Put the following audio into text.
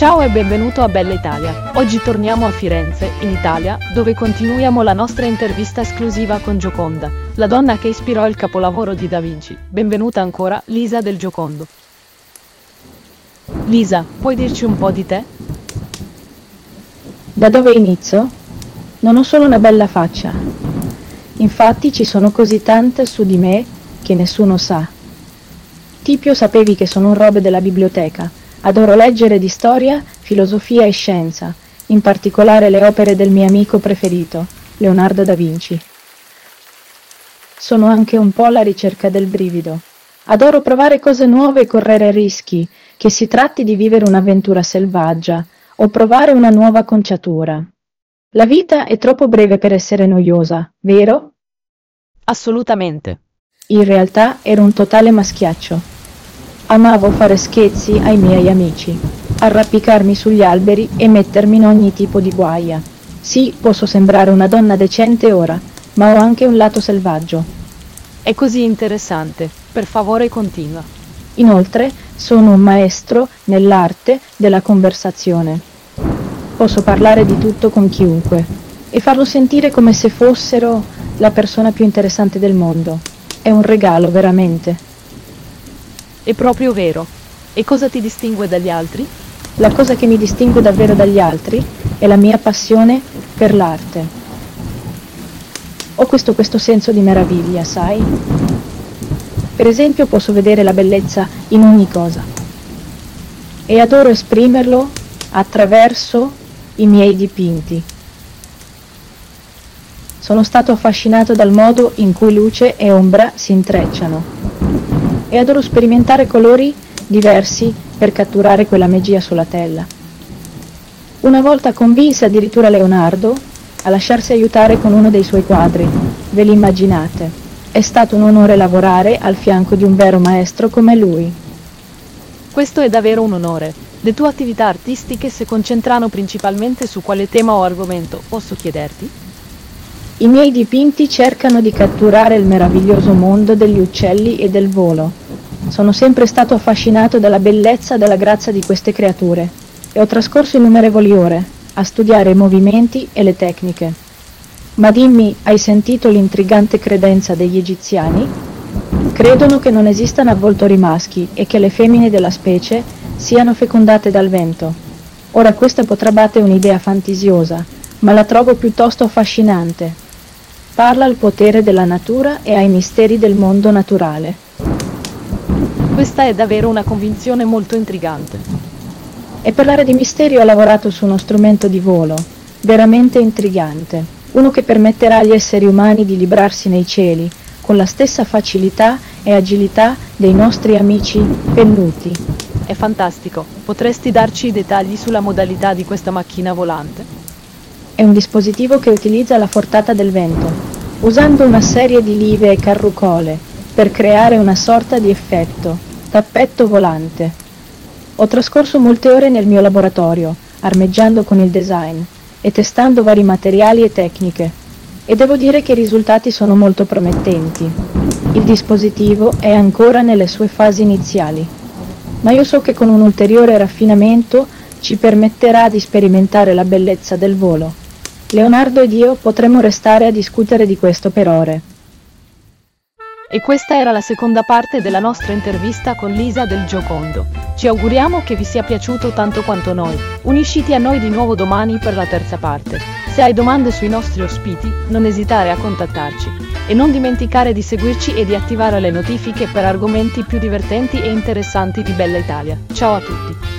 Ciao e benvenuto a Bella Italia. Oggi torniamo a Firenze, in Italia, dove continuiamo la nostra intervista esclusiva con Gioconda, la donna che ispirò il capolavoro di Da Vinci. Benvenuta ancora, Lisa del Giocondo. Lisa, puoi dirci un po' di te? Da dove inizio? Non ho solo una bella faccia. Infatti ci sono così tante su di me che nessuno sa. Tipio sapevi che sono un robe della biblioteca. Adoro leggere di storia, filosofia e scienza, in particolare le opere del mio amico preferito, Leonardo da Vinci. Sono anche un po' alla ricerca del brivido. Adoro provare cose nuove e correre rischi, che si tratti di vivere un'avventura selvaggia o provare una nuova conciatura. La vita è troppo breve per essere noiosa, vero? Assolutamente. In realtà ero un totale maschiaccio. Amavo fare scherzi ai miei amici, arrampicarmi sugli alberi e mettermi in ogni tipo di guaia. Sì, posso sembrare una donna decente ora, ma ho anche un lato selvaggio. È così interessante. Per favore continua. Inoltre, sono un maestro nell'arte della conversazione. Posso parlare di tutto con chiunque e farlo sentire come se fossero la persona più interessante del mondo. È un regalo, veramente. È proprio vero. E cosa ti distingue dagli altri? La cosa che mi distingue davvero dagli altri è la mia passione per l'arte. Ho questo, questo senso di meraviglia, sai? Per esempio posso vedere la bellezza in ogni cosa e adoro esprimerlo attraverso i miei dipinti. Sono stato affascinato dal modo in cui luce e ombra si intrecciano e adoro sperimentare colori diversi per catturare quella magia sulla tela. Una volta convinse addirittura Leonardo a lasciarsi aiutare con uno dei suoi quadri. Ve li immaginate? È stato un onore lavorare al fianco di un vero maestro come lui. Questo è davvero un onore. Le tue attività artistiche si concentrano principalmente su quale tema o argomento, posso chiederti? I miei dipinti cercano di catturare il meraviglioso mondo degli uccelli e del volo. Sono sempre stato affascinato dalla bellezza e dalla grazia di queste creature e ho trascorso innumerevoli ore a studiare i movimenti e le tecniche. Ma dimmi, hai sentito l'intrigante credenza degli egiziani? Credono che non esistano avvoltori maschi e che le femmine della specie siano fecondate dal vento. Ora questa potrà battere un'idea fantasiosa, ma la trovo piuttosto affascinante parla al potere della natura e ai misteri del mondo naturale. Questa è davvero una convinzione molto intrigante. E parlare di misteri ho lavorato su uno strumento di volo, veramente intrigante, uno che permetterà agli esseri umani di librarsi nei cieli, con la stessa facilità e agilità dei nostri amici pennuti. È fantastico. Potresti darci i dettagli sulla modalità di questa macchina volante? È un dispositivo che utilizza la fortata del vento, usando una serie di live e carrucole per creare una sorta di effetto, tappetto volante. Ho trascorso molte ore nel mio laboratorio, armeggiando con il design e testando vari materiali e tecniche, e devo dire che i risultati sono molto promettenti. Il dispositivo è ancora nelle sue fasi iniziali, ma io so che con un ulteriore raffinamento ci permetterà di sperimentare la bellezza del volo. Leonardo ed io potremmo restare a discutere di questo per ore. E questa era la seconda parte della nostra intervista con Lisa del Giocondo. Ci auguriamo che vi sia piaciuto tanto quanto noi. Unisciti a noi di nuovo domani per la terza parte. Se hai domande sui nostri ospiti, non esitare a contattarci. E non dimenticare di seguirci e di attivare le notifiche per argomenti più divertenti e interessanti di Bella Italia. Ciao a tutti!